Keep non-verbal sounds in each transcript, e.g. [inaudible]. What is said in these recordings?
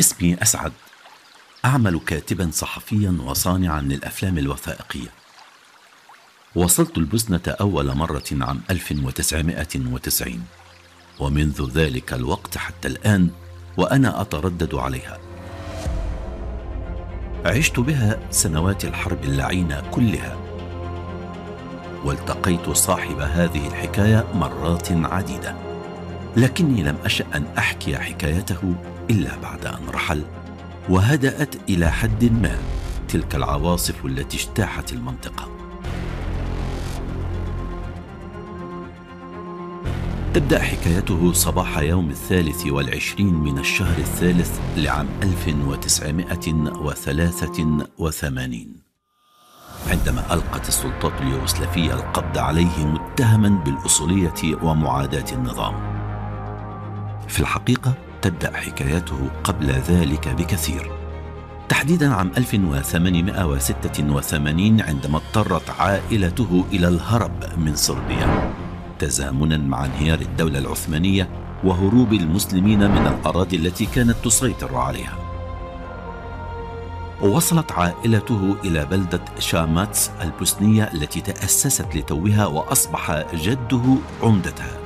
اسمي أسعد. أعمل كاتبا صحفيا وصانعا للأفلام الوثائقية. وصلت البوسنة أول مرة عام 1990 ومنذ ذلك الوقت حتى الآن وأنا أتردد عليها. عشت بها سنوات الحرب اللعينة كلها. والتقيت صاحب هذه الحكاية مرات عديدة. لكني لم أشأ أن أحكي حكايته إلا بعد أن رحل وهدأت إلى حد ما تلك العواصف التي اجتاحت المنطقة. تبدأ حكايته صباح يوم الثالث والعشرين من الشهر الثالث لعام 1983 عندما ألقت السلطات اليوغوسلافية القبض عليه متهما بالأصولية ومعاداة النظام. في الحقيقة تبدأ حكايته قبل ذلك بكثير. تحديدا عام 1886 عندما اضطرت عائلته إلى الهرب من صربيا تزامنا مع انهيار الدولة العثمانية وهروب المسلمين من الأراضي التي كانت تسيطر عليها. وصلت عائلته إلى بلدة شاماتس البوسنية التي تأسست لتوها وأصبح جده عمدتها.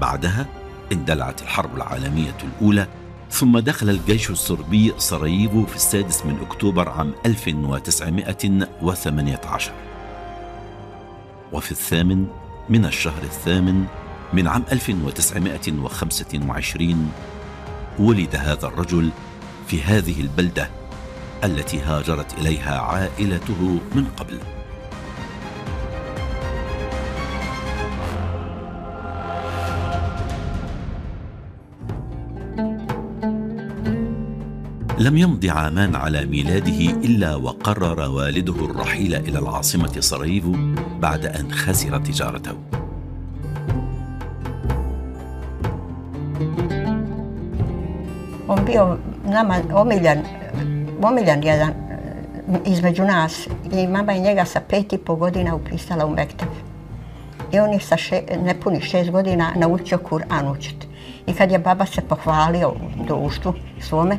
بعدها اندلعت الحرب العالمية الأولى ثم دخل الجيش الصربي سراييفو في السادس من أكتوبر عام 1918 وفي الثامن من الشهر الثامن من عام 1925 ولد هذا الرجل في هذه البلدة التي هاجرت إليها عائلته من قبل. لم يمض عامان على ميلاده الا وقرر والده الرحيل إلى العاصمه سراييفو بعد ان خسر تجارته On bio nama omiljan, omiljan jedan između nas i mama je njega sa pet i po godina upisala u Mekteb. I on je sa še, nepuni šest godina naučio Kur'an učiti. I kad je baba se pohvalio u društvu svome,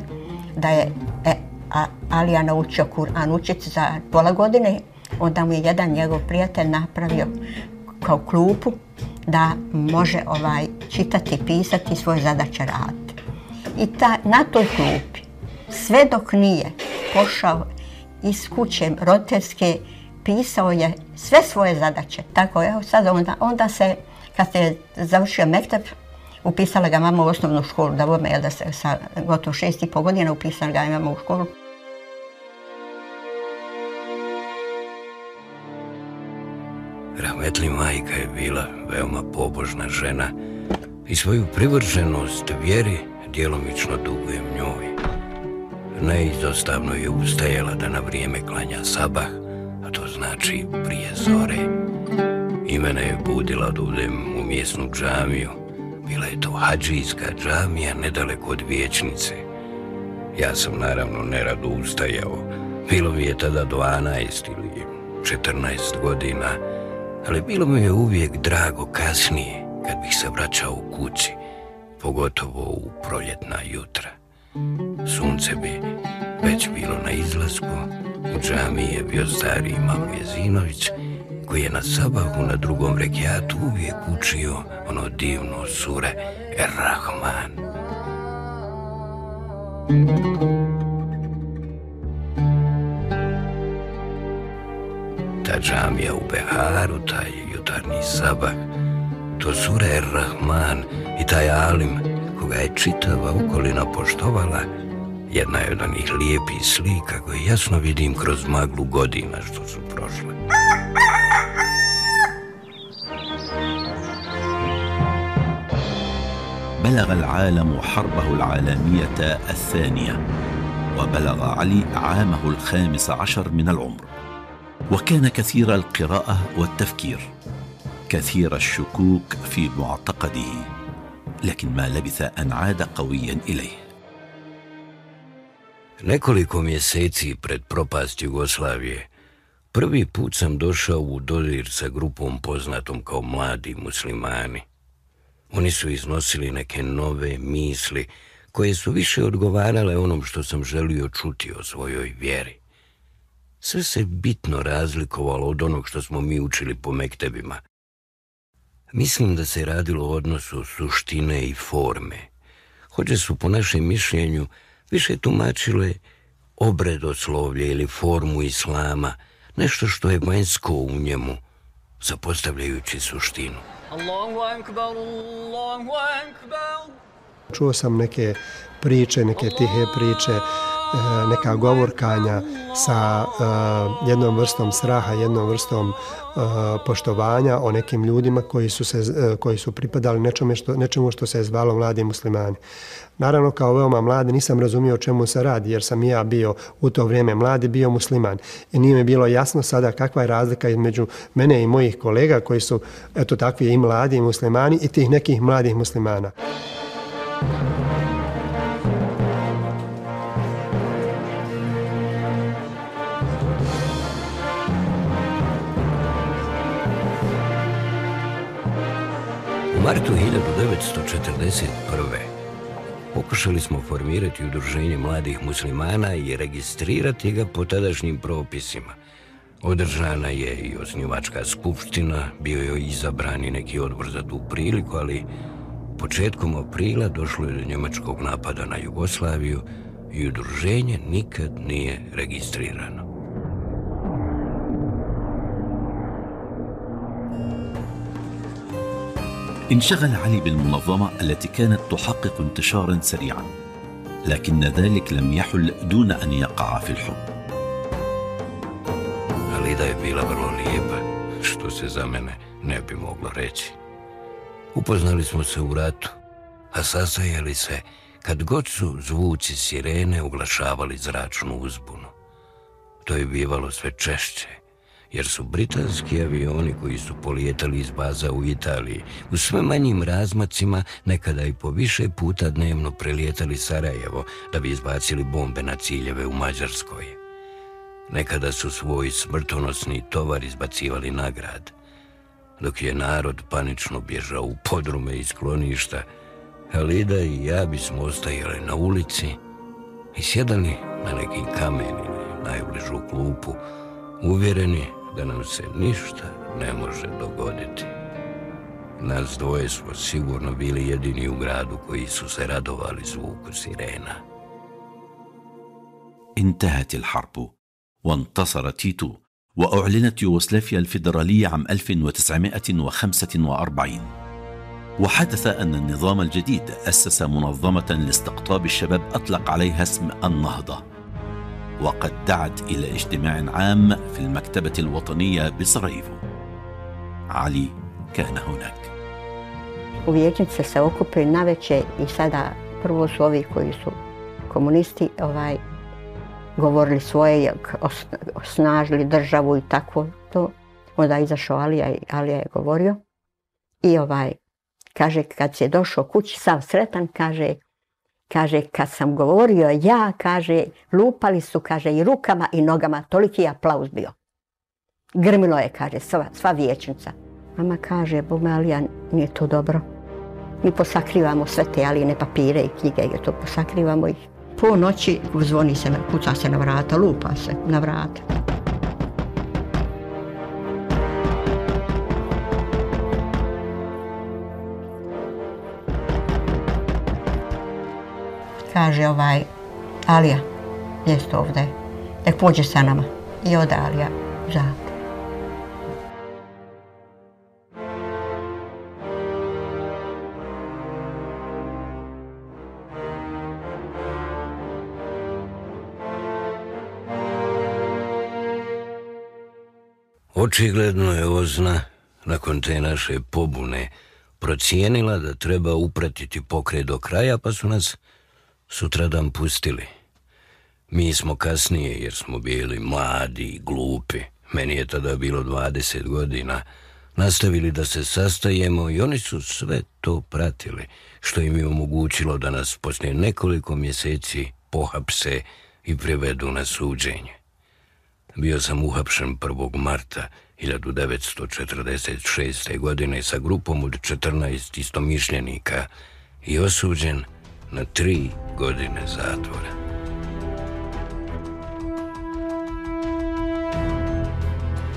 da je e, a, Alija naučio Kur'an učiti za pola godine, onda mu je jedan njegov prijatelj napravio kao klupu da može ovaj čitati i pisati svoje zadaće raditi. I ta, na toj klupi, sve dok nije pošao iz kuće roditeljske, pisao je sve svoje zadaće. Tako je, sad onda, onda se, kad se završio mektep, Upisala ga mama u osnovnu školu, da vome, da se sa gotovo šest i pol godina upisala ga mama u školu. Rahmetli majka je bila veoma pobožna žena i svoju privrženost vjeri djelomično dugujem njoj. Neizostavno je ustajala da na vrijeme klanja sabah, a to znači prije zore. I mene je budila da udem u mjesnu džamiju, Bila je to hađijska džamija nedaleko od vječnice. Ja sam naravno nerado ustajao. Bilo mi je tada 12 ili 14 godina, ali bilo mi je uvijek drago kasnije kad bih se vraćao u kući, pogotovo u proljetna jutra. Sunce bi već bilo na izlasku, u džamiji je bio stari imam Jezinović, koji je na sabahu na drugom rekiatu uvijek učio ono divno sure Er-Rahman. Ta džamija u Beharu, taj jutarnji sabah, to sure Er-Rahman i taj alim koga je čitava okolina poštovala, jedna je od onih lijepih slika koje jasno vidim kroz maglu godina što su prošle. بلغ العالم حربه العالمية الثانية وبلغ علي عامه الخامس عشر من العمر وكان كثير القراءة والتفكير كثير الشكوك في معتقده لكن ما لبث أن عاد قويا إليه Nekoliko mjeseci pred propast Jugoslavije, prvi put sam došao u dodir sa grupom poznatom kao mladi muslimani. Oni su iznosili neke nove misli koje su više odgovarale onom što sam želio čuti o svojoj vjeri. Sve se bitno razlikovalo od onog što smo mi učili po mektebima. Mislim da se radilo o odnosu suštine i forme. Hoće su po našem mišljenju više tumačile obredoslovlje ili formu islama, nešto što je vanjsko u njemu, zapostavljajući suštinu. Allahu akbar, Allahu akbar. Čuo sam neke priče, neke tihe priče, eh, neka govorkanja sa eh, jednom vrstom straha, jednom vrstom eh, poštovanja o nekim ljudima koji su, se, koji su pripadali nečemu što, nečemu što se je zvalo mladi muslimani. Naravno, kao veoma mladi nisam razumio o čemu se radi, jer sam i ja bio u to vrijeme mladi, bio musliman. I nije mi bilo jasno sada kakva je razlika između mene i mojih kolega koji su eto takvi i mladi i muslimani i tih nekih mladih muslimana. U martu 1941 pokušali smo formirati udruženje mladih muslimana i registrirati ga po tadašnjim propisima. Održana je i osnivačka skupština, bio je izabrani neki odbor za tu priliku, ali početkom aprila došlo je do njemačkog napada na Jugoslaviju i udruženje nikad nije registrirano. انشغل علي بالمنظمة التي كانت تحقق انتشارا سريعا لكن ذلك لم يحل دون أن يقع في الحب Alida je bila vrlo lijepa, što se za mene ne bi moglo reći. Upoznali smo se u ratu, a sastajali se kad god su zvuci sirene uglašavali zračnu uzbunu. To je bivalo sve češće, jer su britanski avioni koji su polijetali iz baza u Italiji u sve manjim razmacima nekada i po više puta dnevno prelijetali Sarajevo da bi izbacili bombe na ciljeve u Mađarskoj. Nekada su svoj smrtonosni tovar izbacivali na grad, dok je narod panično bježao u podrume i skloništa, Halida i ja bismo ostajali na ulici i sjedali na neki kamen najbližu klupu, uvjereni da nam se ništa ne može dogoditi. Nas dvoje smo sigurno bili jedini u gradu koji su se radovali zvuku sirena. انتهت الحرب وانتصر تيتو وأعلنت يوغوسلافيا الفيدرالية عام 1945 وحدث أن النظام الجديد أسس منظمة لاستقطاب الشباب أطلق عليها اسم النهضة وقد دعت إلى اجتماع عام في المكتبة الوطنية بسراييفو علي كان هناك U vijećnice se okupe naveće i sada prvo su ovi koji su komunisti ovaj, govorili svoje, osnažili državu i tako to. Onda je izašao Alija i Alija je govorio. I ovaj, kaže, kad se došao kući, sav sretan, kaže, Kaže, kad sam govorio ja, kaže, lupali su, kaže, i rukama i nogama, toliki je aplauz bio. Grmilo je, kaže, sva, sva vječnica. Mama kaže, bome, ali ja, nije to dobro. Mi posakrivamo sve te aline papire i knjige, jer to posakrivamo ih. Po noći zvoni se, kuca se na vrata, lupa se na vrata. Kaže ovaj Alija, jest ovdje, nek pođe sa nama. I od Alija za. Očigledno je Ozna, nakon te naše pobune, procijenila da treba upratiti pokret do kraja, pa su nas sutradan pustili. Mi smo kasnije, jer smo bili mladi i glupi, meni je tada bilo 20 godina, nastavili da se sastajemo i oni su sve to pratili, što im je omogućilo da nas poslije nekoliko mjeseci pohapse i prevedu na suđenje. Bio sam uhapšen 1. marta 1946. godine sa grupom od 14 istomišljenika i osuđen na tri godine zatvora.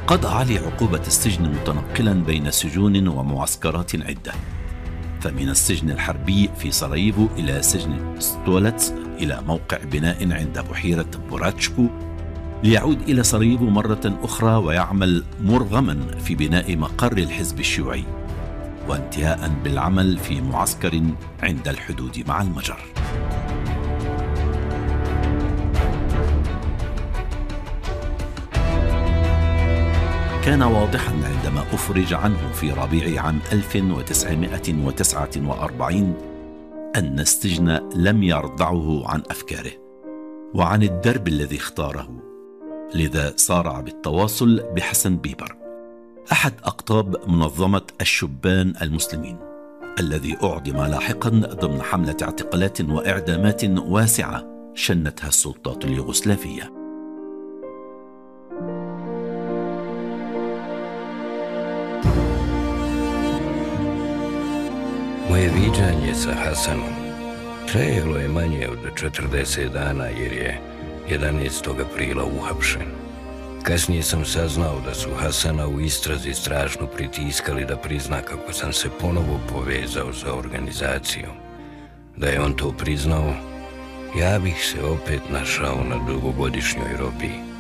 قضى علي عقوبة السجن متنقلا بين سجون ومعسكرات عدة فمن السجن الحربي في سراييفو إلى سجن ستولتس إلى موقع بناء عند بحيرة بوراتشكو ليعود إلى سراييفو مرة أخرى ويعمل مرغما في بناء مقر الحزب الشيوعي وانتهاء بالعمل في معسكر عند الحدود مع المجر. كان واضحا عندما أفرج عنه في ربيع عام 1949 أن السجن لم يرضعه عن أفكاره وعن الدرب الذي اختاره لذا صارع بالتواصل بحسن بيبر. أحد أقطاب منظمة الشبان المسلمين الذي أعدم لاحقا ضمن حملة اعتقالات وإعدامات واسعة شنتها السلطات اليوغوسلافية Moje viđanje sa Hasanom trajalo je manje od 40 dana jer je 11. aprila uhapšen. Kasnije sam saznao da su Hasana u istrazi strašno pritiskali da prizna kako sam se ponovo povezao sa organizacijom. Da je on to priznao, ja bih se opet našao na dugogodišnjoj robiji.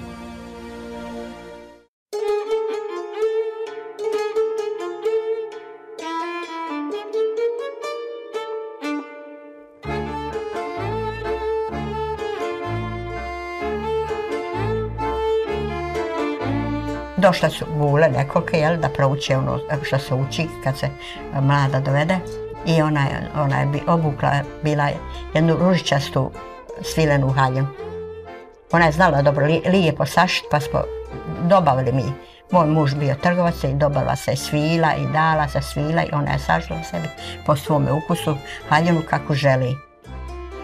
Došle su gule nekolike, jel, da prouče ono eh, što se uči kad se eh, mlada dovede. I ona je, ona je obukla, bila jednu ružičastu eh, svilenu haljinu. Ona je znala dobro li, lijepo sašit, pa smo dobavili mi. Moj muž bio trgovac i dobala se svila i dala se svila i ona je sašla sebi po svome ukusu haljinu kako želi.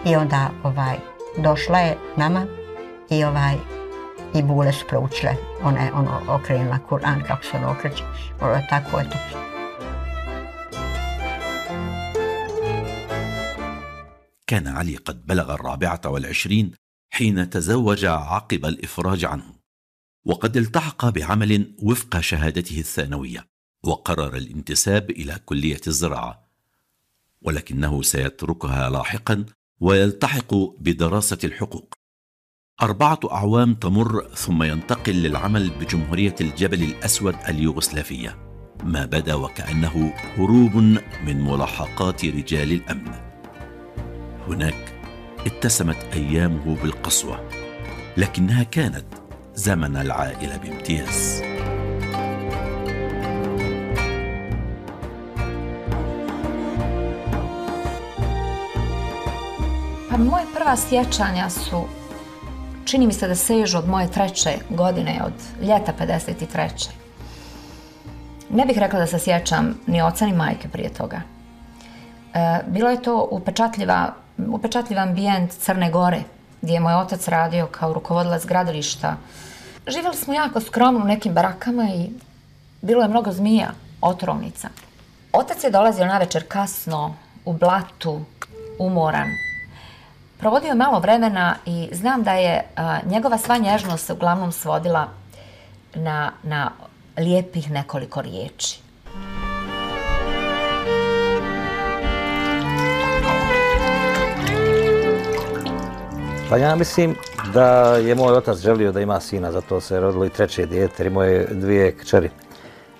I onda ovaj došla je nama i ovaj i bule su proučile. Ona je ono Kur'an kako se ono okreće. Ono je tako, eto. كان علي قد بلغ الرابعة والعشرين حين تزوج عقب الإفراج عنه وقد التحق بعمل وفق شهادته الثانوية وقرر الانتساب إلى كلية الزراعة ولكنه سيتركها لاحقا ويلتحق بدراسة الحقوق أربعة أعوام تمر ثم ينتقل للعمل بجمهورية الجبل الأسود اليوغوسلافية. ما بدا وكأنه هروب من ملاحقات رجال الأمن. هناك اتسمت أيامه بالقسوة لكنها كانت زمن العائلة بامتياز. Moje prva sjećanja su čini mi se da sežu od moje treće godine, od ljeta 53. Ne bih rekla da se sjećam ni oca ni majke prije toga. E, bilo je to upečatljiva, upečatljiv ambijent Crne Gore, gdje je moj otac radio kao rukovodilac gradilišta. Živjeli smo jako skromno u nekim barakama i bilo je mnogo zmija, otrovnica. Otac je dolazio na večer kasno, u blatu, umoran, provodio malo vremena i znam da je a, njegova sva nježnost se uglavnom svodila na, na lijepih nekoliko riječi. Pa ja mislim da je moj otac želio da ima sina, zato se rodilo i treće dijete, i moje dvije kćeri.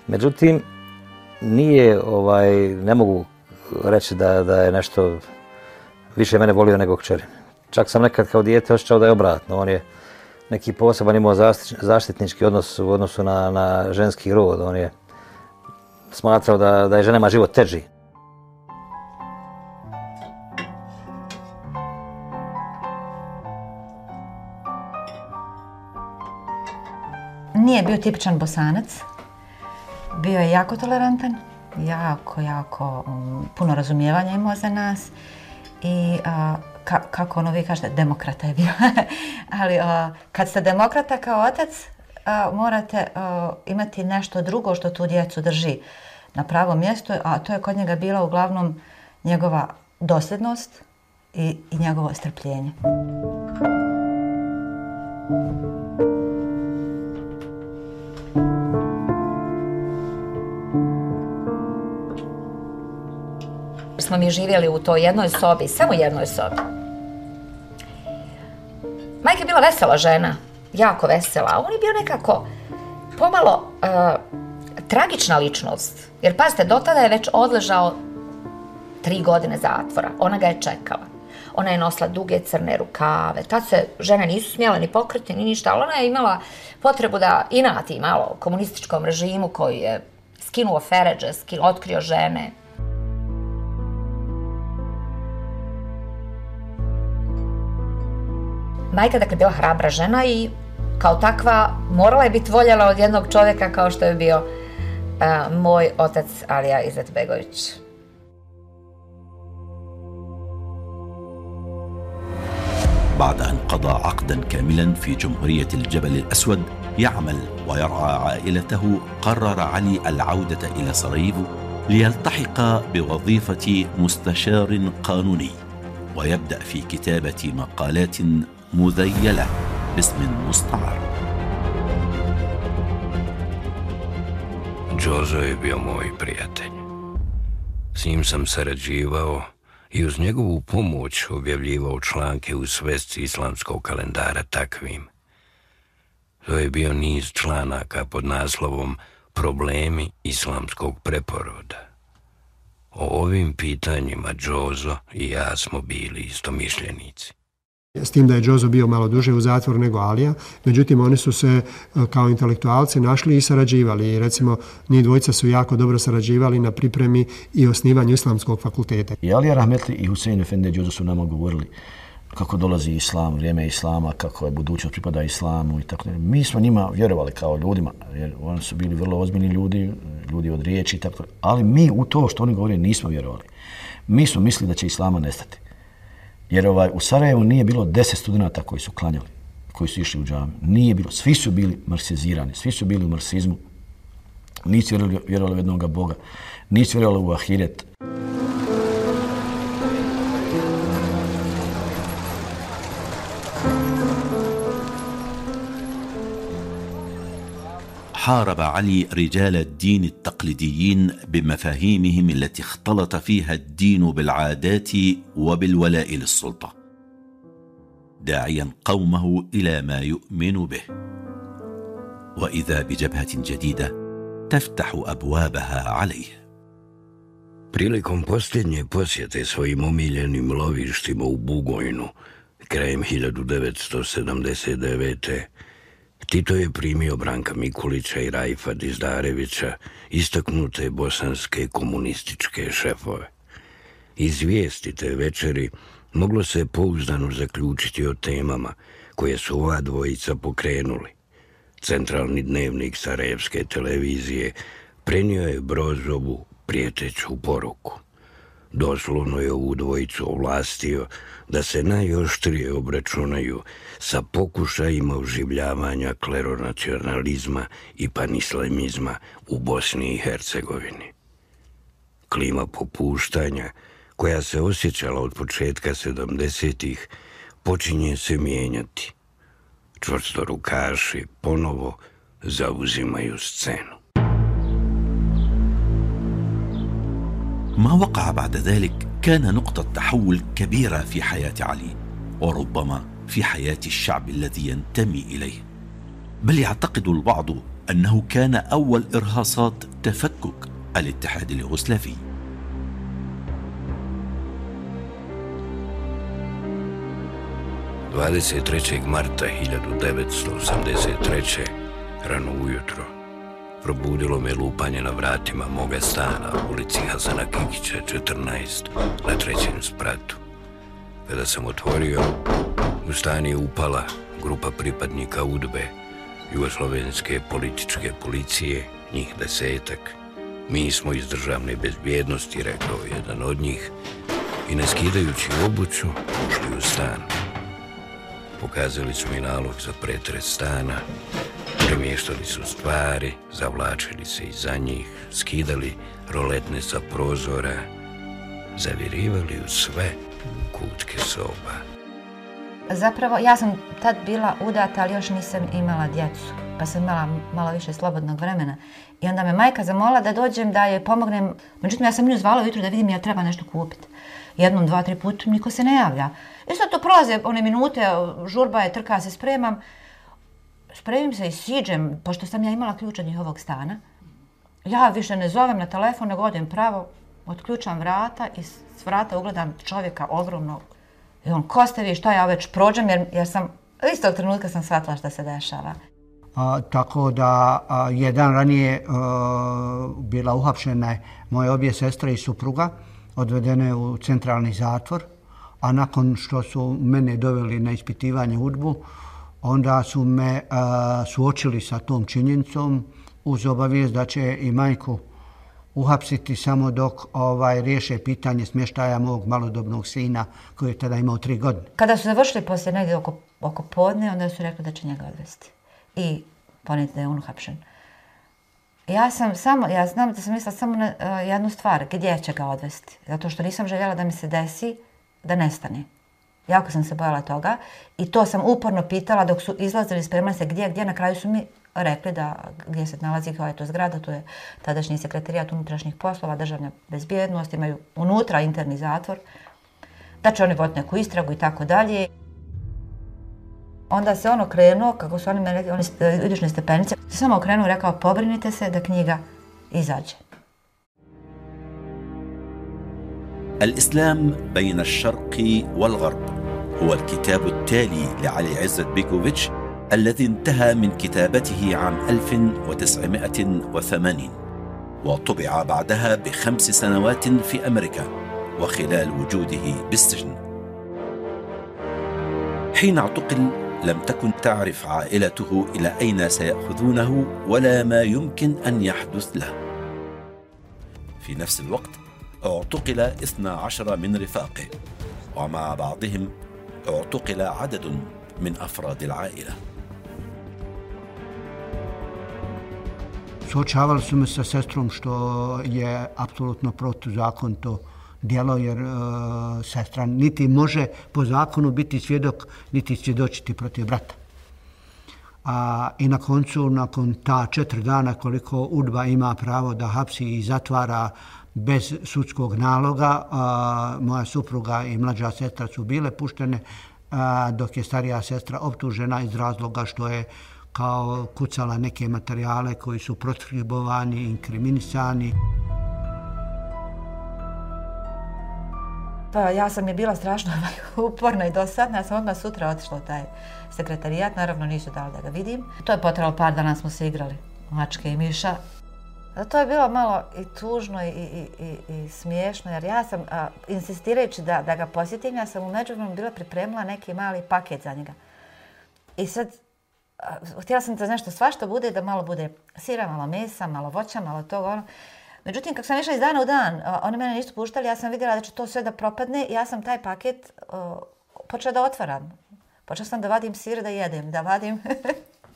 Međutim, nije, ovaj, ne mogu reći da, da je nešto više mene volio nego kćeri. Čak sam nekad kao dijete osjećao da je obratno. On je neki poseban imao zaštitnički odnos u odnosu na, na ženski rod. On je smatrao da, da je ženama život teži. Nije bio tipičan bosanac. Bio je jako tolerantan, jako, jako um, puno razumijevanja imao za nas i a, ka, kako ono vi kažete, demokrata je bio. [laughs] Ali a, kad ste demokrata kao otac, a, morate a, imati nešto drugo što tu djecu drži na pravom mjestu, a to je kod njega bila uglavnom njegova dosljednost i i, i njegovo strpljenje. Smo mi živjeli u toj jednoj sobi, samo jednoj sobi. Majka je bila vesela žena, jako vesela, a on je bio nekako pomalo uh, tragična ličnost. Jer pazite, do tada je već odležao tri godine zatvora. Ona ga je čekala. Ona je nosila duge crne rukave. Tad se žene nisu smjele ni pokriti, ni ništa, ali ona je imala potrebu da inati malo komunističkom režimu koji je skinuo feređe, skin, otkrio žene. Majka dakle bila hrabra žena i kao takva morala je biti voljela od jednog čovjeka kao što je bio uh, moj otac Alija Izetbegović. بعد أن قضى عقدا كاملا في جمهورية الجبل الأسود يعمل ويرعى عائلته قرر علي العودة إلى سراييفو ليلتحق بوظيفة مستشار قانوني ويبدأ في كتابة مقالات مذيلة باسم مستعار Jozo je bio moj prijatelj. S njim sam sarađivao i uz njegovu pomoć objavljivao članke u svesci islamskog kalendara takvim. To je bio niz članaka pod naslovom Problemi islamskog preporoda. O ovim pitanjima Džozo i ja smo bili istomišljenici. S tim da je Džozo bio malo duže u zatvoru nego Alija, međutim oni su se e, kao intelektualci našli i sarađivali. I recimo, ni dvojica su jako dobro sarađivali na pripremi i osnivanju islamskog fakulteta. I Alija Rahmetli i Husein Efendi Džozo su nama govorili kako dolazi islam, vrijeme islama, kako je budućnost pripada islamu i tako dalje. Mi smo njima vjerovali kao ljudima, jer oni su bili vrlo ozbiljni ljudi, ljudi od riječi i tako dalje. Ali mi u to što oni govore nismo vjerovali. Mi smo mislili da će islama nestati. Jer ovaj, u Sarajevu nije bilo deset studenta koji su klanjali, koji su išli u džami. Nije bilo. Svi su bili marsizirani, svi su bili u marsizmu. Nisu vjerovali, vjerovali u jednog Boga. Nisu vjerovali u ahiret. حارب علي رجال الدين التقليديين بمفاهيمهم التي اختلط فيها الدين بالعادات وبالولاء للسلطة داعيا قومه إلى ما يؤمن به وإذا بجبهة جديدة تفتح أبوابها عليه Prilikom posljednje posjete svojim omiljenim lovištima u Bugojnu, krajem 1979. Tito je primio Branka Mikulića i Rajfa Dizdarevića, istaknute bosanske komunističke šefove. Iz vijesti te večeri moglo se pouzdano zaključiti o temama koje su ova dvojica pokrenuli. Centralni dnevnik Sarajevske televizije prenio je Brozovu prijeteću poruku. Doslovno je ovu dvojicu ovlastio da se najoštrije obračunaju sa pokušajima uživljavanja kleronacionalizma i panislamizma u Bosni i Hercegovini. Klima popuštanja, koja se osjećala od početka 70-ih, počinje se mijenjati. Čvrsto rukaši ponovo zauzimaju scenu. ما وقع بعد ذلك كان نقطة تحول كبيرة في حياة علي وربما في حياة الشعب الذي ينتمي إليه بل يعتقد البعض أنه كان أول إرهاصات تفكك الاتحاد اليوغوسلافي marta 1983. rano ujutro Probudilo me lupanje na vratima moga stana u ulici Hasana Kikića 14 na trećem spratu. Kada sam otvorio, u stan je upala grupa pripadnika UDBE, Jugoslovenske političke policije, njih desetak. Mi smo iz državne bezbjednosti, rekao jedan od njih, i ne skidajući obuću, ušli u stan. Pokazali su mi nalog za pretres stana, Premještali su stvari, zavlačili se iza njih, skidali roletne sa prozora, zavirivali u sve kutke soba. Zapravo, ja sam tad bila udata, ali još nisam imala djecu. Pa sam imala malo više slobodnog vremena. I onda me majka zamola da dođem da je pomognem. Međutim, ja sam nju zvala ujutru da vidim ja treba nešto kupiti. Jednom, dva, tri puta niko se ne javlja. I sad to prolaze one minute, žurba je, trka se, spremam. Spremim se i siđem, pošto sam ja imala ključ od njihovog stana. Ja više ne zovem na telefon, nego odem pravo, otključam vrata i s vrata ugledam čovjeka ogromnog. I on, ko ste vi, šta ja već prođem, jer, jer sam, istog trenutka sam shvatila šta se dešava. A, tako da a, jedan ranije a, bila uhapšena moje obje sestre i supruga, odvedene u centralni zatvor, a nakon što su mene doveli na ispitivanje udbu, onda su me a, suočili sa tom činjenicom uz obavijest da će i majku uhapsiti samo dok ovaj riješe pitanje smještaja mog malodobnog sina koji je tada imao tri godine. Kada su završili poslije negdje oko, oko podne, onda su rekli da će njega odvesti. I poneti da je on uhapšen. Ja sam samo, ja znam da sam mislila samo na uh, jednu stvar, gdje će ga odvesti. Zato što nisam željela da mi se desi da nestane. Jako sam se bojala toga i to sam uporno pitala dok su izlazili, spremali se gdje, gdje, na kraju su mi rekli da gdje se nalazi koja je to zgrada, to je tadašnji sekretarijat unutrašnjih poslova, državna bezbjednost, imaju unutra interni zatvor, da će oni voditi neku istragu i tako dalje. Onda se on okrenuo, kako su oni meni rekli, oni vidiš na stepenice, se samo okrenuo i rekao, pobrinite se da knjiga izađe. الإسلام بين الشرق والغرب هو الكتاب التالي لعلي عزت بيكوفيتش الذي انتهى من كتابته عام 1980 وطبع بعدها بخمس سنوات في أمريكا وخلال وجوده بالسجن. حين اعتقل لم تكن تعرف عائلته إلى أين سيأخذونه ولا ما يمكن أن يحدث له. في نفس الوقت اعتقل 12 من رفاقه ومع بعضهم اعتقل عدد من أفراد العائلة. Suočavali su me sa sestrom što je apsolutno protuzakonito djelo jer e, sestra niti može po zakonu biti svjedok niti svjedočiti protiv brata. A, I na koncu, nakon ta četiri dana koliko Udba ima pravo da hapsi i zatvara bez sudskog naloga, a, moja supruga i mlađa sestra su bile puštene, a, dok je starija sestra optužena iz razloga što je kao kucala neke materijale koji su protribovani, inkriminisani. Pa ja sam je bila strašno [laughs] ovaj, uporna i dosadna. Ja sam odmah sutra otišla u taj sekretarijat. Naravno nisu dali da ga vidim. To je potralo par dana smo se igrali. Mačke i miša. A to je bilo malo i tužno i, i, i, i smiješno, jer ja sam, a, insistirajući da, da ga posjetim, ja sam u međuvremenu bila pripremila neki mali paket za njega. I sad, htjela sam da nešto svašta bude, da malo bude sira, malo mesa, malo voća, malo toga, ono. Međutim, kako sam išla iz dana u dan, oni mene nisu puštali, ja sam vidjela da će to sve da propadne i ja sam taj paket uh, počela da otvaram. Počela sam da vadim sir, da jedem, da vadim.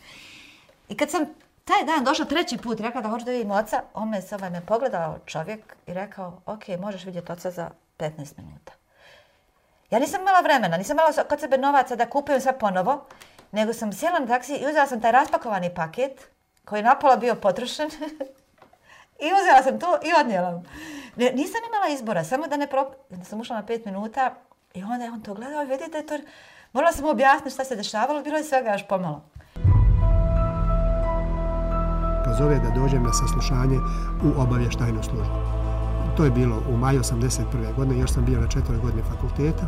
[laughs] I kad sam taj dan došla treći put rekla da hoću da vidim oca, on me se ovaj me pogledao čovjek i rekao, ok, možeš vidjeti oca za 15 minuta. Ja nisam imala vremena, nisam imala kod sebe novaca da kupujem sve ponovo, nego sam sjela na taksi i uzela sam taj raspakovani paket koji je napola bio potrošen [laughs] i uzela sam to i odnijela. Nisam imala izbora, samo da ne pro... Da sam ušla na 5 minuta i onda je on to gledao i vidi da je to... morala sam mu objasniti šta se dešavalo, bilo je svega još pomalo pozove da dođem na saslušanje u obavještajnu službu. To je bilo u maju 81. godine, još sam bio na četvroj godine fakulteta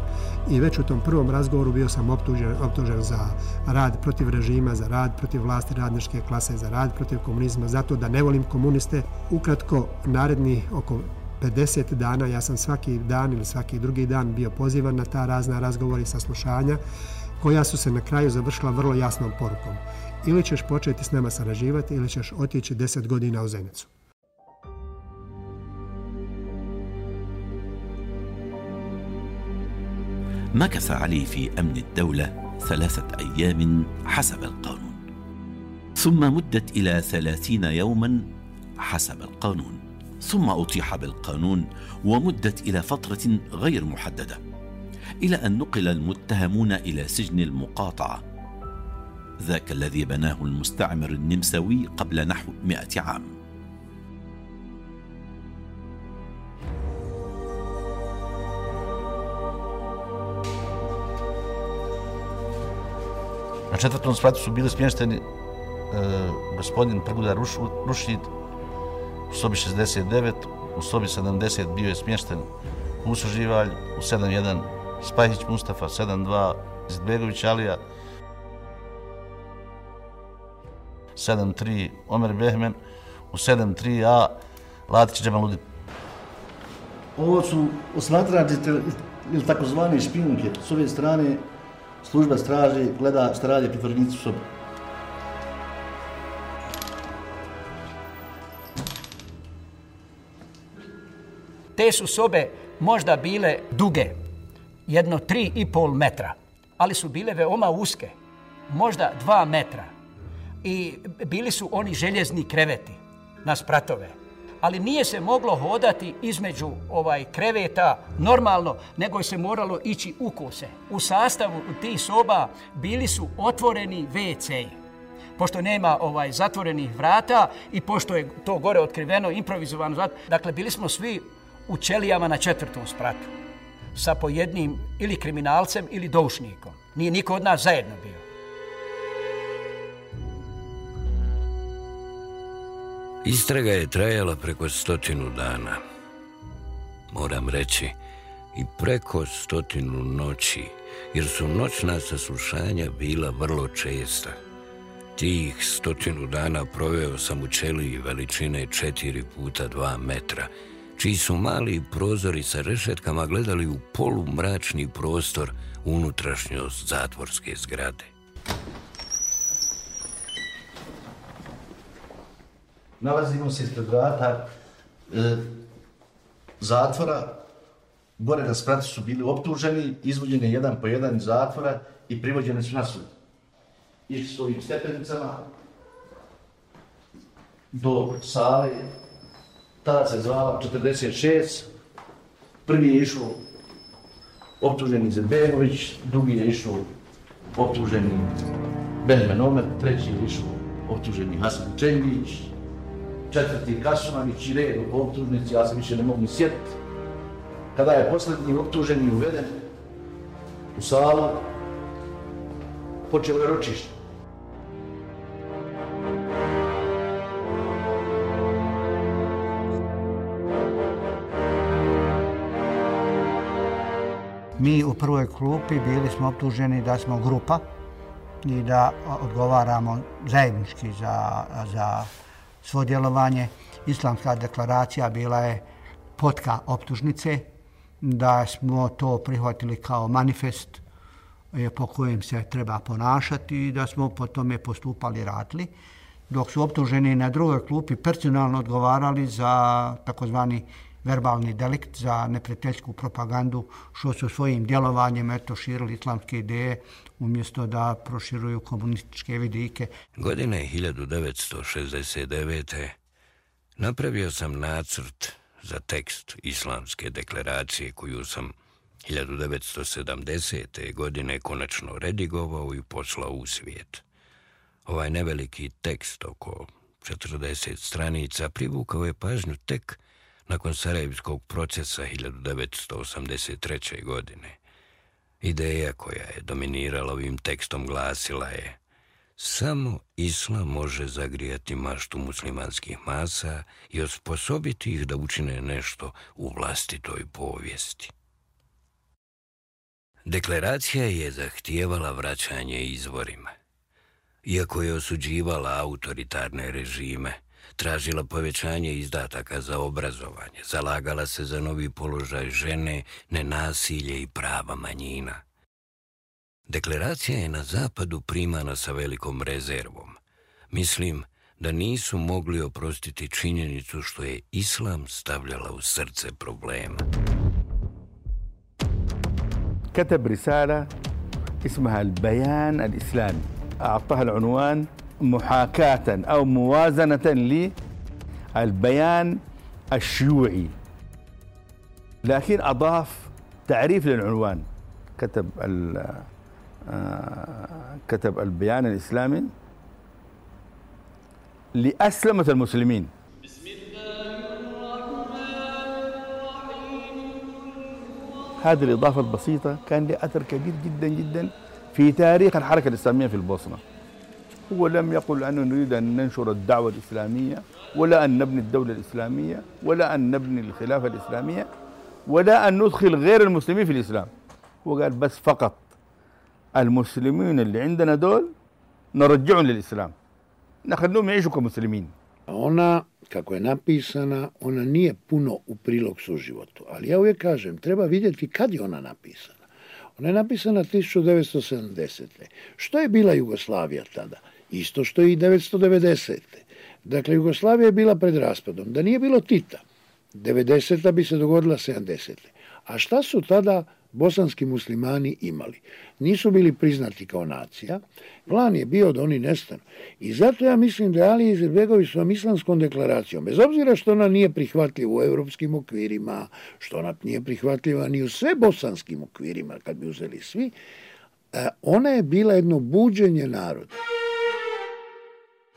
i već u tom prvom razgovoru bio sam optužen, optužen za rad protiv režima, za rad protiv vlasti radničke klase, za rad protiv komunizma, zato da ne volim komuniste. Ukratko, naredni oko 50 dana, ja sam svaki dan ili svaki drugi dan bio pozivan na ta razna razgovori i saslušanja, koja su se na kraju završila vrlo jasnom porukom ili ćeš početi s nama sarađivati ili ćeš otići deset godina u Zenicu. مكث علي في أمن الدولة ثلاثة أيام حسب القانون. ثم مدت إلى ثلاثين يوما حسب القانون. ثم اطيح بالقانون ومدت إلى فترة غير محددة إلى أن نقل المتهمون إلى سجن المقاطعة. ذاك الذي بناه المستعمر النمساوي قبل نحو مئة عام. Na četvrtom spratu su bili smješteni e, gospodin Prguda Ruš, Rušnjid u sobi 69, u sobi 70 bio je smješten Muso Živalj, u 7.1 Spajić Mustafa, 7.2 Zidbegović Alija, 7.3 Omer Behmen, u 7.3a Latić Džemaludin. Ovo su osmatrači ili takozvani špinke s ove strane služba straže gleda šta radi pritvornici u sobi. Te su sobe možda bile duge, jedno tri i pol metra, ali su bile veoma uske, možda dva metra. I bili su oni željezni kreveti na spratove. Ali nije se moglo hodati između ovaj kreveta normalno, nego je se moralo ići u kose. U sastavu tih soba bili su otvoreni WC-i pošto nema ovaj zatvorenih vrata i pošto je to gore otkriveno, improvizovano, dakle, bili smo svi u ćelijama na četvrtom spratu sa pojednim ili kriminalcem ili doušnikom. Nije niko od nas zajedno bio. Istraga je trajala preko stotinu dana. Moram reći, i preko stotinu noći, jer su noćna saslušanja bila vrlo česta. Tih stotinu dana proveo sam u čeliji veličine četiri puta dva metra, čiji su mali prozori sa rešetkama gledali u polumračni prostor unutrašnjost zatvorske zgrade. Nalazimo se ispred vrata e, zatvora. Gore na spratu su bili optuženi, izvođeni jedan po jedan iz zatvora i privođeni su na sud. Išli su ovim stepenicama do sale tada se zvala 46, prvi je išao optuženi Zedbegović, drugi je išao optuženi Benjamin Omer, treći je išao optuženi Hasan Čengić, četvrti Kasumanić i red u optužnici, ja se više ne mogu ni sjetiti. Kada je posljednji optuženi uveden u salu, počelo je ročište. Mi u prvoj klupi bili smo optuženi da smo grupa i da odgovaramo zajednički za, za svo djelovanje. Islamska deklaracija bila je potka optužnice, da smo to prihvatili kao manifest e, po kojem se treba ponašati i da smo po tome postupali i radili. Dok su optuženi na drugoj klupi personalno odgovarali za takozvani verbalni delikt za neprijateljsku propagandu, što su svojim djelovanjem eto, širili islamske ideje umjesto da proširuju komunističke vidike. Godine 1969. napravio sam nacrt za tekst islamske deklaracije koju sam 1970. godine konačno redigovao i poslao u svijet. Ovaj neveliki tekst oko 40 stranica privukao je pažnju tek nakon Sarajevskog procesa 1983. godine. Ideja koja je dominirala ovim tekstom glasila je Samo islam može zagrijati maštu muslimanskih masa i osposobiti ih da učine nešto u vlastitoj povijesti. Deklaracija je zahtijevala vraćanje izvorima. Iako je osuđivala autoritarne režime, tražila povećanje izdataka za obrazovanje, zalagala se za novi položaj žene, nenasilje i prava manjina. Deklaracija je na zapadu primana sa velikom rezervom. Mislim da nisu mogli oprostiti činjenicu što je islam stavljala u srce problema. كتب رسالة اسمها البيان الإسلامي أعطاها العنوان محاكاة أو موازنة للبيان الشيوعي. لكن أضاف تعريف للعنوان. كتب كتب البيان الإسلامي لأسلمة المسلمين. هذه الإضافة البسيطة كان لها أثر كبير جدا جدا في تاريخ الحركة الإسلامية في البوسنة هو لم يقل أنه نريد أن ننشر الدعوة الإسلامية ولا أن نبني الدولة الإسلامية ولا أن نبني الخلافة الإسلامية ولا أن ندخل غير المسلمين في الإسلام هو قال بس فقط المسلمين اللي عندنا دول نرجعهم للإسلام نخليهم يعيشوا كمسلمين Ona, kako je napisana, ona nije puno u prilog suživotu. Ali ja uvijek kažem, treba vidjeti kad je ona napisana. Ona je napisana 1970. Što je bila Jugoslavija tada? Isto što i 1990. Dakle, Jugoslavija je bila pred raspadom. Da nije bilo Tita, 90. bi se dogodila 70. A šta su tada bosanski muslimani imali? Nisu bili priznati kao nacija. Plan je bio da oni nestanu. I zato ja mislim da je Ali Izetbegović svojom islamskom deklaracijom, bez obzira što ona nije prihvatljiva u evropskim okvirima, što ona nije prihvatljiva ni u sve bosanskim okvirima, kad bi uzeli svi, e, ona je bila jedno buđenje naroda.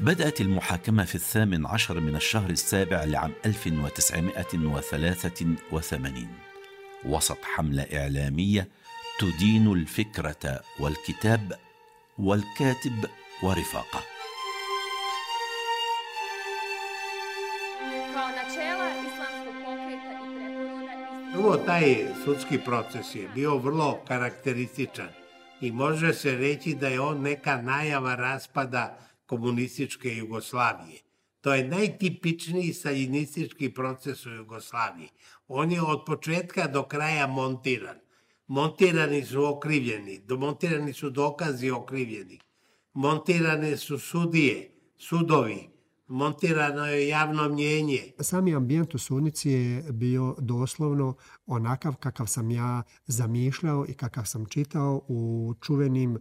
بدأت المحاكمة في الثامن عشر من الشهر السابع لعام 1983 وسط حملة إعلامية تدين الفكرة والكتاب والكاتب ورفاقة. Prvo, taj sudski proces je bio vrlo karakterističan i može se reći da je on neka najava raspada komunističke Jugoslavije. To je najtipičniji staljinistički proces u Jugoslaviji. On je od početka do kraja montiran. Montirani su okrivljeni, montirani su dokazi okrivljeni, montirane su sudije, sudovi, montirano je javno mnjenje. Sami ambijent u sudnici je bio doslovno onakav kakav sam ja zamišljao i kakav sam čitao u čuvenim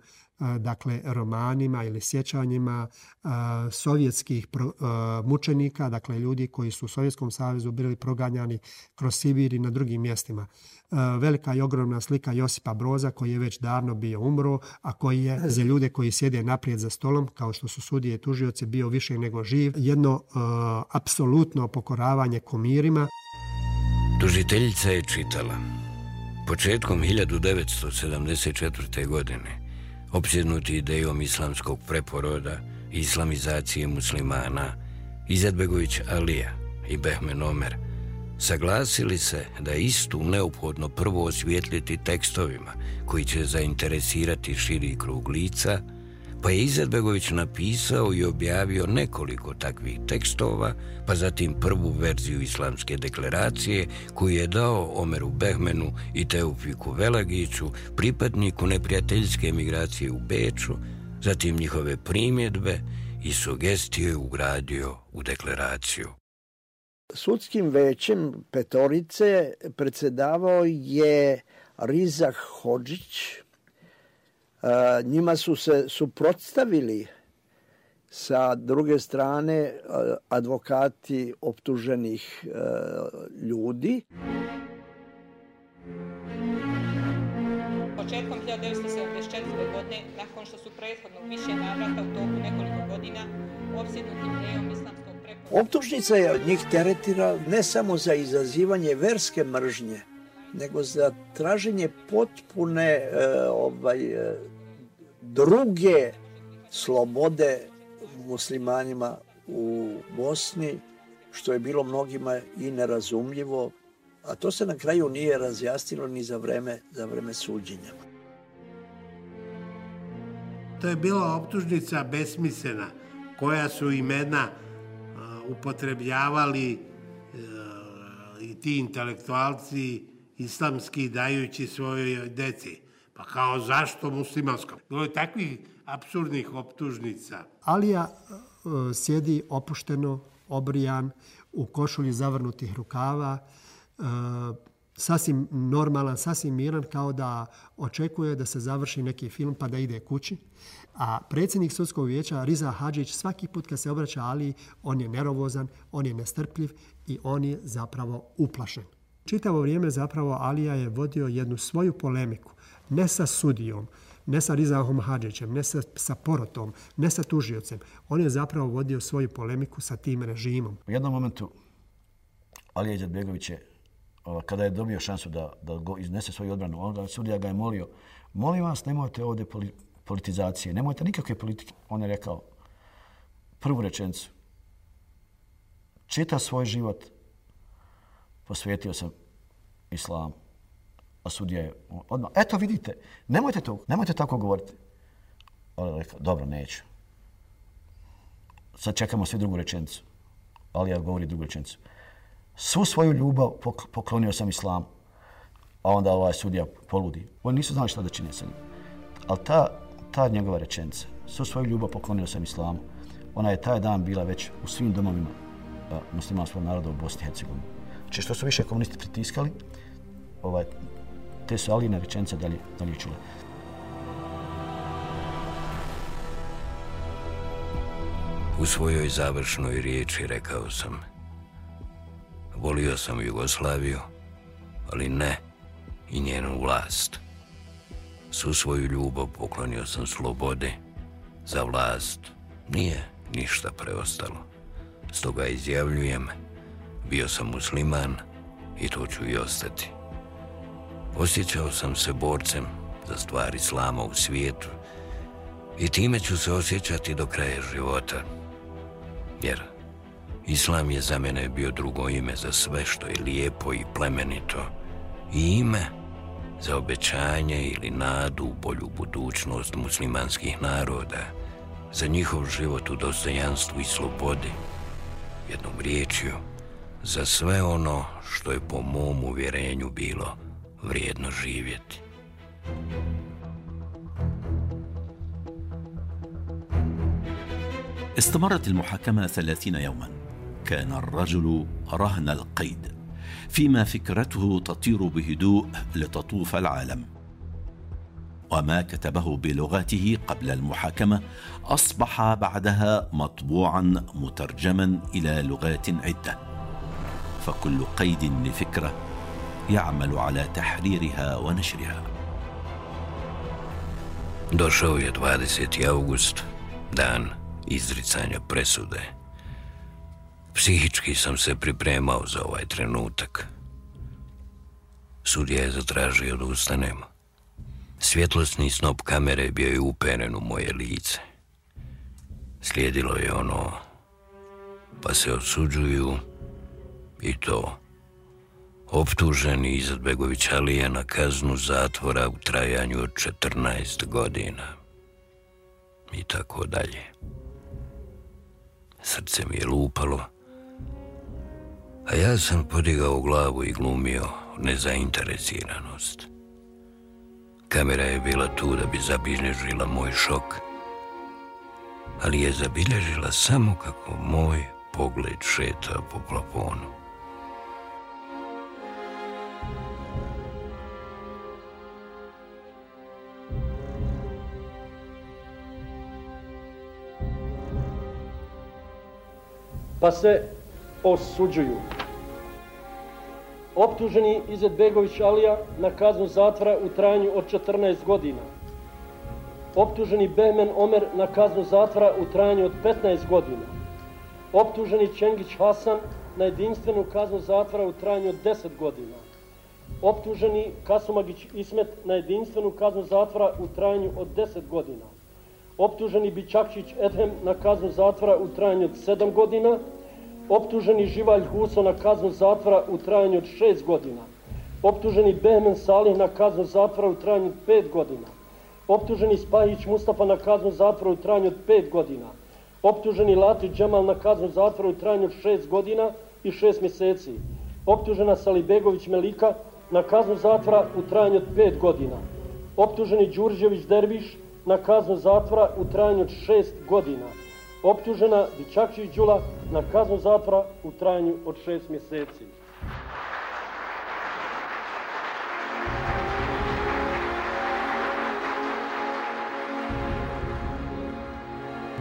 dakle romanima ili sjećanjima sovjetskih mučenika, dakle ljudi koji su u Sovjetskom savezu bili proganjani kroz Sibir i na drugim mjestima. Velika i ogromna slika Josipa Broza koji je već davno bio umro, a koji je za ljude koji sjede naprijed za stolom, kao što su sudije i tužioci, bio više nego živ. Jedno apsolutno pokoravanje komirima. Tužiteljica je čitala. Početkom 1974. godine opsjednuti idejom islamskog preporoda i islamizacije muslimana, Izetbegović Alija i Behmen Omer saglasili se da je istu neophodno prvo osvijetliti tekstovima koji će zainteresirati širi krug lica, pa je Izetbegović napisao i objavio nekoliko takvih tekstova, pa zatim prvu verziju islamske deklaracije koju je dao Omeru Behmenu i Teufiku Velagiću, pripadniku neprijateljske emigracije u Beču, zatim njihove primjedbe i sugestije ugradio u deklaraciju. Sudskim većem Petorice predsedavao je Rizah Hođić, njima su se suprotstavili sa druge strane advokati optuženih ljudi. Početkom 1974. godine, nakon što su prethodno više navrata u toku nekoliko godina obsjednuti idejom islamskog preporuka... Optužnica je od njih teretira ne samo za izazivanje verske mržnje, nego za traženje potpune e, ovaj, e, druge slobode muslimanima u Bosni, što je bilo mnogima i nerazumljivo, a to se na kraju nije razjasnilo ni za vreme, za vreme suđenja. To je bila optužnica besmislena, koja su imena uh, upotrebljavali uh, i ti intelektualci islamski dajući svojoj deci. Pa kao zašto muslimansko? Bilo je takvih absurdnih optužnica. Alija e, sjedi opušteno, obrijan, u košulji zavrnutih rukava, e, sasvim normalan, sasvim miran, kao da očekuje da se završi neki film pa da ide kući. A predsjednik sudskog vijeća, Riza Hadžić, svaki put kad se obraća Ali, on je nerovozan, on je nestrpljiv i on je zapravo uplašen. Čitavo vrijeme zapravo Alija je vodio jednu svoju polemiku Ne sa sudijom, ne sa Rizahom Hadžićem, ne sa, sa porotom, ne sa tužiocem. On je zapravo vodio svoju polemiku sa tim režimom. U jednom momentu Alija Đadbegović je, ono, kada je dobio šansu da, da go iznese svoju odbranu, onda sudija ga je molio, molim vas, nemojte ovdje politizacije, nemojte nikakve politike. On je rekao prvu rečenicu, čita svoj život, posvetio sam islamu a sudija je odmah, eto vidite, nemojte to, nemojte tako govoriti. Ali je rekao, dobro, neću. Sad čekamo svi drugu rečenicu. Ali ja govori drugu rečenicu. Svu svoju ljubav poklonio sam islamu. A onda ovaj sudija poludi. Oni nisu znali šta da čine sa njim. Ali ta, ta njegova rečenica, svu svoju ljubav poklonio sam islamu, ona je taj dan bila već u svim domovima muslimanskog naroda u Bosni i Hercegovini. Znači što su više komunisti pritiskali, ovaj, te su Aline rečenice dalje, dalje čule. U svojoj završnoj riječi rekao sam volio sam Jugoslaviju, ali ne i njenu vlast. Su svoju ljubav poklonio sam slobode, za vlast nije ništa preostalo. Stoga izjavljujem, bio sam musliman i to ću i ostati. Osjećao sam se borcem za stvar islama u svijetu i time ću se osjećati do kraja života. Jer islam je za mene bio drugo ime za sve što je lijepo i plemenito i ime za obećanje ili nadu u bolju budućnost muslimanskih naroda, za njihov život u dostojanstvu i slobodi, jednom riječju, za sve ono što je po mom uvjerenju bilo vrijedno živjeti. استمرت المحاكمة ثلاثين يوما. كان الرجل رهن القيد. فيما فكرته تطير بهدوء لتطوف العالم. وما كتبه بلغته قبل المحاكمة أصبح بعدها مطبوعا مترجما إلى لغات عدة. فكل قيد لفكرة يعمل على تحريرها ونشرها Došao je 20. august, dan izricanja presude. Psihički sam se pripremao za ovaj trenutak. Sudija je zatražio da ustanem. Svjetlosni snop kamere bio je uperen u moje lice. Slijedilo je ono, pa se osuđuju i to optuženi Izetbegović Alije na kaznu zatvora u trajanju od 14 godina. I tako dalje. Srce mi je lupalo, a ja sam podigao glavu i glumio nezainteresiranost. Kamera je bila tu da bi zabilježila moj šok, ali je zabilježila samo kako moj pogled šeta po plafonu. Pa se osuđuju. Optuženi Izet Begović Alija na kaznu zatvora u trajanju od 14 godina. Optuženi Behmen Omer na kaznu zatvora u trajanju od 15 godina. Optuženi Čengić Hasan na jedinstvenu kaznu zatvora u trajanju od 10 godina. Optuženi Kasumagić Ismet na jedinstvenu kaznu zatvora u trajanju od 10 godina optuženi Bičakčić Edhem na kaznu zatvora u trajanju od 7 godina, optuženi Živalj Huso na kaznu zatvora u trajanju od 6 godina, optuženi Behmen Salih na kaznu zatvora u trajanju od 5 godina, optuženi Spahić Mustafa na kaznu zatvora u trajanju od 5 godina, optuženi Latić Džemal na kaznu zatvora u trajanju od 6 godina i 6 mjeseci, optužena Salibegović Melika na kaznu zatvora u trajanju od 5 godina, optuženi Đurđević Derviš na kaznu zatvora u trajanju od šest godina. Optužena Bičakči Đula na kaznu zatvora u trajanju od šest mjeseci.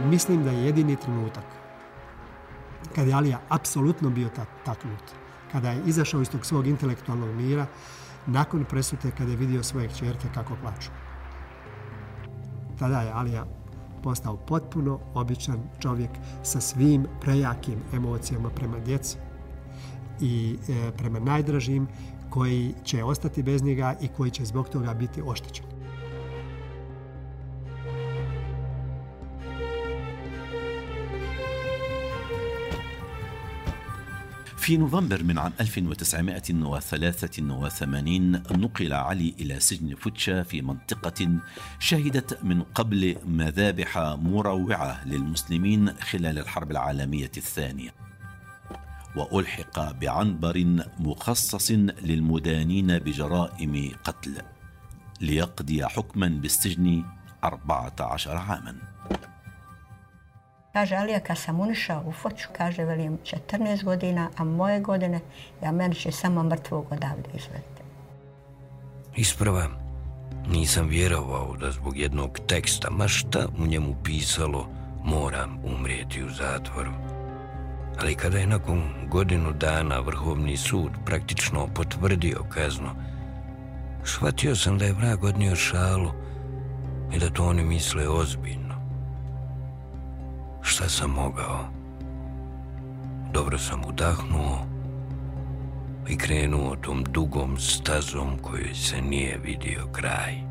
Mislim da je jedini trenutak kada je Alija apsolutno bio ta, taknut, kada je izašao iz tog svog intelektualnog mira, nakon presute kada je vidio svoje čerke kako plaču. Tada je Alija postao potpuno običan čovjek sa svim prejakim emocijama prema djeci i e, prema najdražim koji će ostati bez njega i koji će zbog toga biti oštećeni. في نوفمبر من عام 1983 نقل علي إلى سجن فتشا في منطقة شهدت من قبل مذابح مروعة للمسلمين خلال الحرب العالمية الثانية. وألحق بعنبر مخصص للمدانين بجرائم قتل ليقضي حكما بالسجن 14 عاما. Kaže, Alija, kad sam unišao u Foču, kaže, velim, 14 godina, a moje godine, ja meni će samo mrtvog odavde izvediti. Isprava, nisam vjerovao da zbog jednog teksta, ma šta u njemu pisalo, moram umrijeti u zatvoru. Ali kada je nakon godinu dana Vrhovni sud praktično potvrdio kaznu, shvatio sam da je vrag odnio šalu i da to oni misle ozbiljno šta sam mogao. Dobro sam udahnuo i krenuo tom dugom stazom kojoj se nije vidio kraj.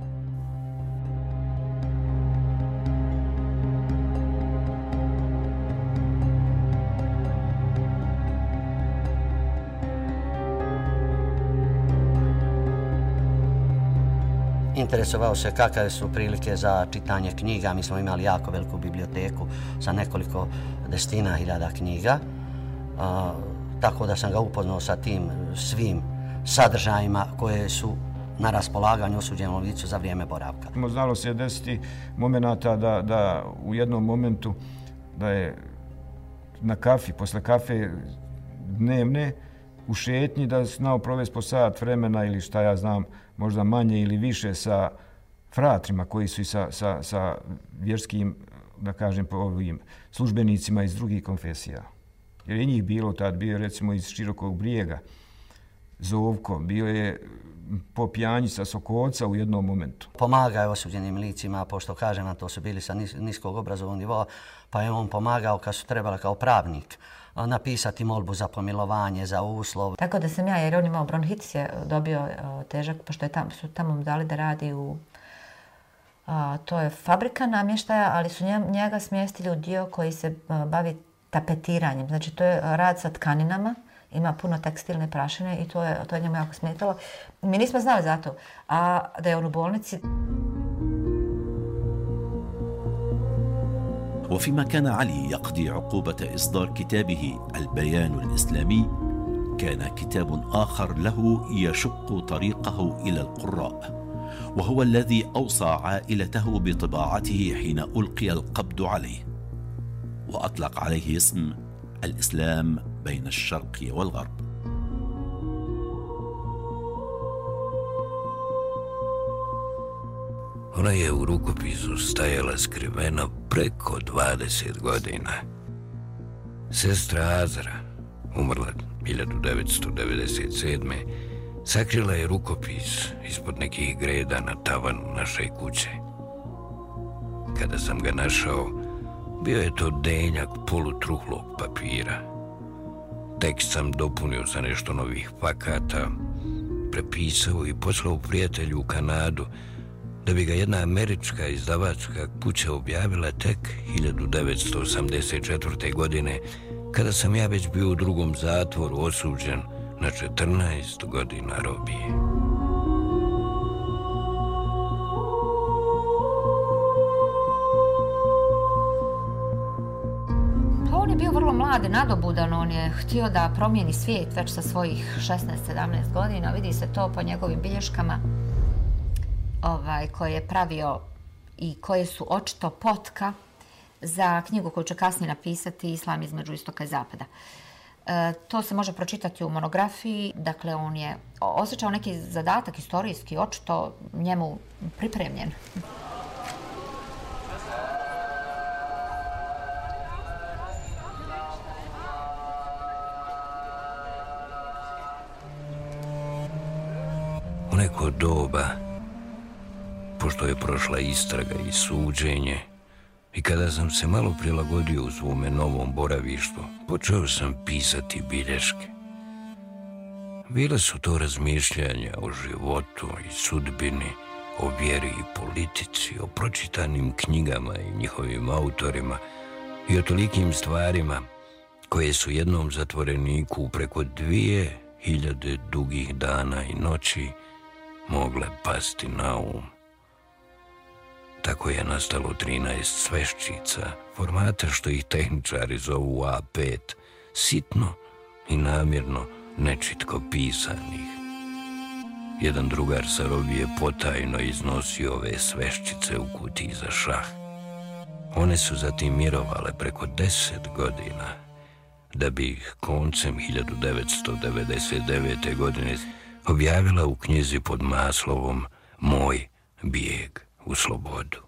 Interesovao se kakve su prilike za čitanje knjiga. Mi smo imali jako veliku biblioteku sa nekoliko destina hiljada knjiga. A, tako da sam ga upoznao sa tim svim sadržajima koje su na raspolaganju osuđenom licu za vrijeme boravka. Znalo se desiti momenata da, da u jednom momentu da je na kafi, posle kafe dnevne, u šetnji da znao provesti po sat vremena ili šta ja znam, možda manje ili više sa fratrima koji su i sa, sa, sa vjerskim, da kažem, po ovim službenicima iz drugih konfesija. Jer je njih bilo tad, bio je recimo iz širokog brijega, Zovko, bio je po pijanji sa Sokolca u jednom momentu. Pomagao osuđenim licima, pošto kažem, to su bili sa niskog obrazovnog nivoa, pa je on pomagao kad su trebala kao pravnik napisati molbu za pomilovanje, za uslov. Tako da sam ja, jer on imao bronhitis je dobio e, težak, pošto je tam, su tamo dali da radi u a, to je fabrika namještaja, ali su njega smjestili u dio koji se e, bavi tapetiranjem. Znači to je rad sa tkaninama, ima puno tekstilne prašine i to je, to je njemu jako smetalo. Mi nismo znali za to, a da je on u bolnici... وفيما كان علي يقضي عقوبة إصدار كتابه البيان الإسلامي كان كتاب آخر له يشق طريقه إلى القراء وهو الذي أوصى عائلته بطباعته حين ألقي القبض عليه وأطلق عليه اسم الإسلام بين الشرق والغرب. Ona je u rukopisu stajala preko 20 godina. Sestra Azra, umrla 1997. sakrila je rukopis ispod nekih greda na tavanu naše kuće. Kada sam ga našao, bio je to denjak polutruhlog papira. Tekst sam dopunio sa nešto novih pakata, prepisao i poslao prijatelju u Kanadu, da bi ga jedna američka izdavačka kuća objavila tek 1984. godine, kada sam ja već bio u drugom zatvoru osuđen na 14 godina robije. Pa on je bio vrlo mlad i nadobudan, on je htio da promijeni svijet već sa svojih 16-17 godina, vidi se to po njegovim bilješkama ovaj, koje je pravio i koje su očito potka za knjigu koju će kasnije napisati Islam između istoka i zapada. E, to se može pročitati u monografiji, dakle on je osjećao neki zadatak istorijski, očito njemu pripremljen. neko doba, pošto je prošla istraga i suđenje, i kada sam se malo prilagodio u svome novom boravištu, počeo sam pisati bilješke. Bile su to razmišljanja o životu i sudbini, o vjeri i politici, o pročitanim knjigama i njihovim autorima i o tolikim stvarima koje su jednom zatvoreniku preko dvije hiljade dugih dana i noći mogle pasti na um. Tako je nastalo 13 sveščica, formata što ih tehničari zovu A5, sitno i namjerno nečitko pisanih. Jedan drugar sa robije potajno iznosio ove sveščice u kutiji za šah. One su zatim mirovale preko deset godina, da bi ih koncem 1999. godine objavila u knjizi pod maslovom Moj bijeg u slobodu.